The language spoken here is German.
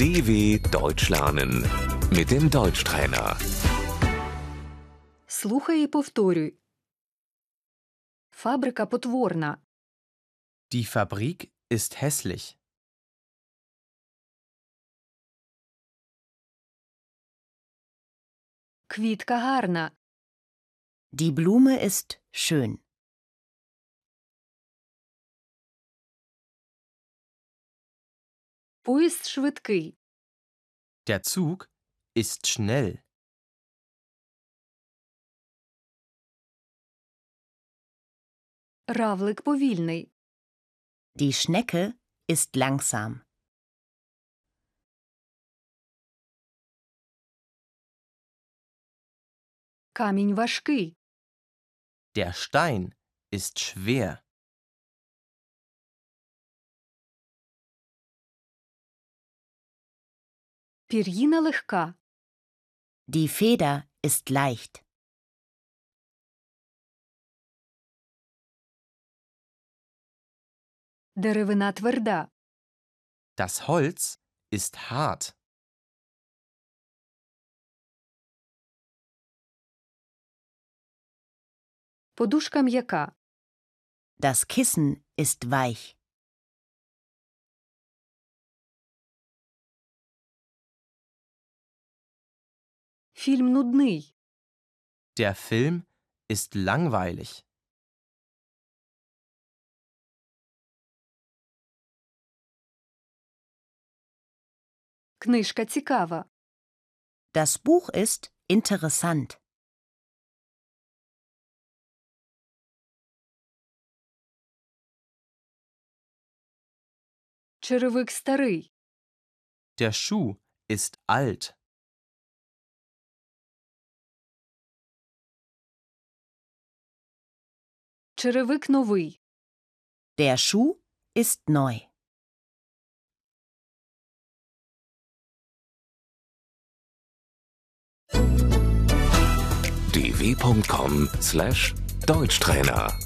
DW Deutsch lernen mit dem Deutschtrainer. Слухай і повторюй. Фабрика потворна. Die Fabrik ist hässlich. Квітка гарна. Die Blume ist schön. Поїзд швидкий. Der Zug ist schnell. Равлик повільний. Die Schnecke ist langsam. Камінь важкий. Der Stein ist schwer. Пір'їна легка. Die Feder ist leicht. Деревина тверда. Das Holz ist hart. Подушка м'яка. Das Kissen ist weich. Фільм нудний. Der Film ist langweilig. Книжка цікава. Das Buch ist interessant. Черевик старий. Der Schuh ist alt. Черевик новий. Der Schuh ist neu. dw.com/deutschtrainer